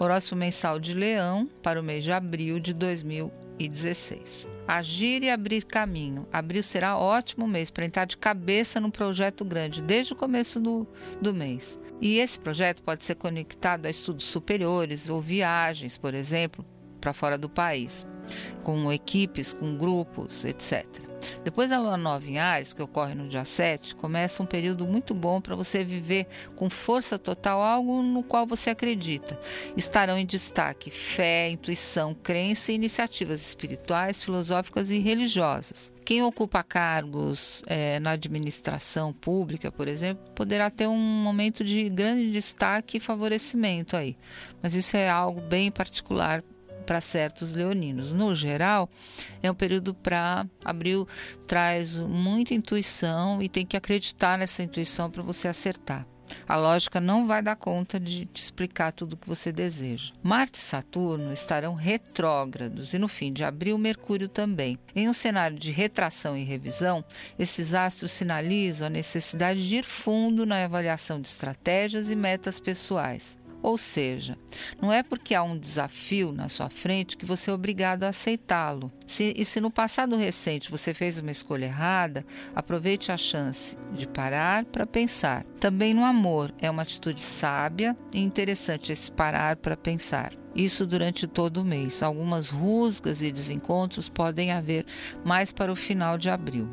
Horóscopo mensal de Leão para o mês de abril de 2016. Agir e abrir caminho. Abril será ótimo mês para entrar de cabeça num projeto grande, desde o começo do, do mês. E esse projeto pode ser conectado a estudos superiores ou viagens, por exemplo, para fora do país, com equipes, com grupos, etc. Depois da lua nova em Ares, que ocorre no dia 7, começa um período muito bom para você viver com força total algo no qual você acredita. Estarão em destaque fé, intuição, crença e iniciativas espirituais, filosóficas e religiosas. Quem ocupa cargos é, na administração pública, por exemplo, poderá ter um momento de grande destaque e favorecimento aí. Mas isso é algo bem particular para certos leoninos. No geral, é um período para abril traz muita intuição e tem que acreditar nessa intuição para você acertar. A lógica não vai dar conta de te explicar tudo o que você deseja. Marte e Saturno estarão retrógrados e no fim de abril, Mercúrio também. Em um cenário de retração e revisão, esses astros sinalizam a necessidade de ir fundo na avaliação de estratégias e metas pessoais. Ou seja, não é porque há um desafio na sua frente que você é obrigado a aceitá-lo. Se, e se no passado recente você fez uma escolha errada, aproveite a chance de parar para pensar. Também no amor é uma atitude sábia e interessante esse parar para pensar. Isso durante todo o mês. Algumas rusgas e desencontros podem haver mais para o final de abril.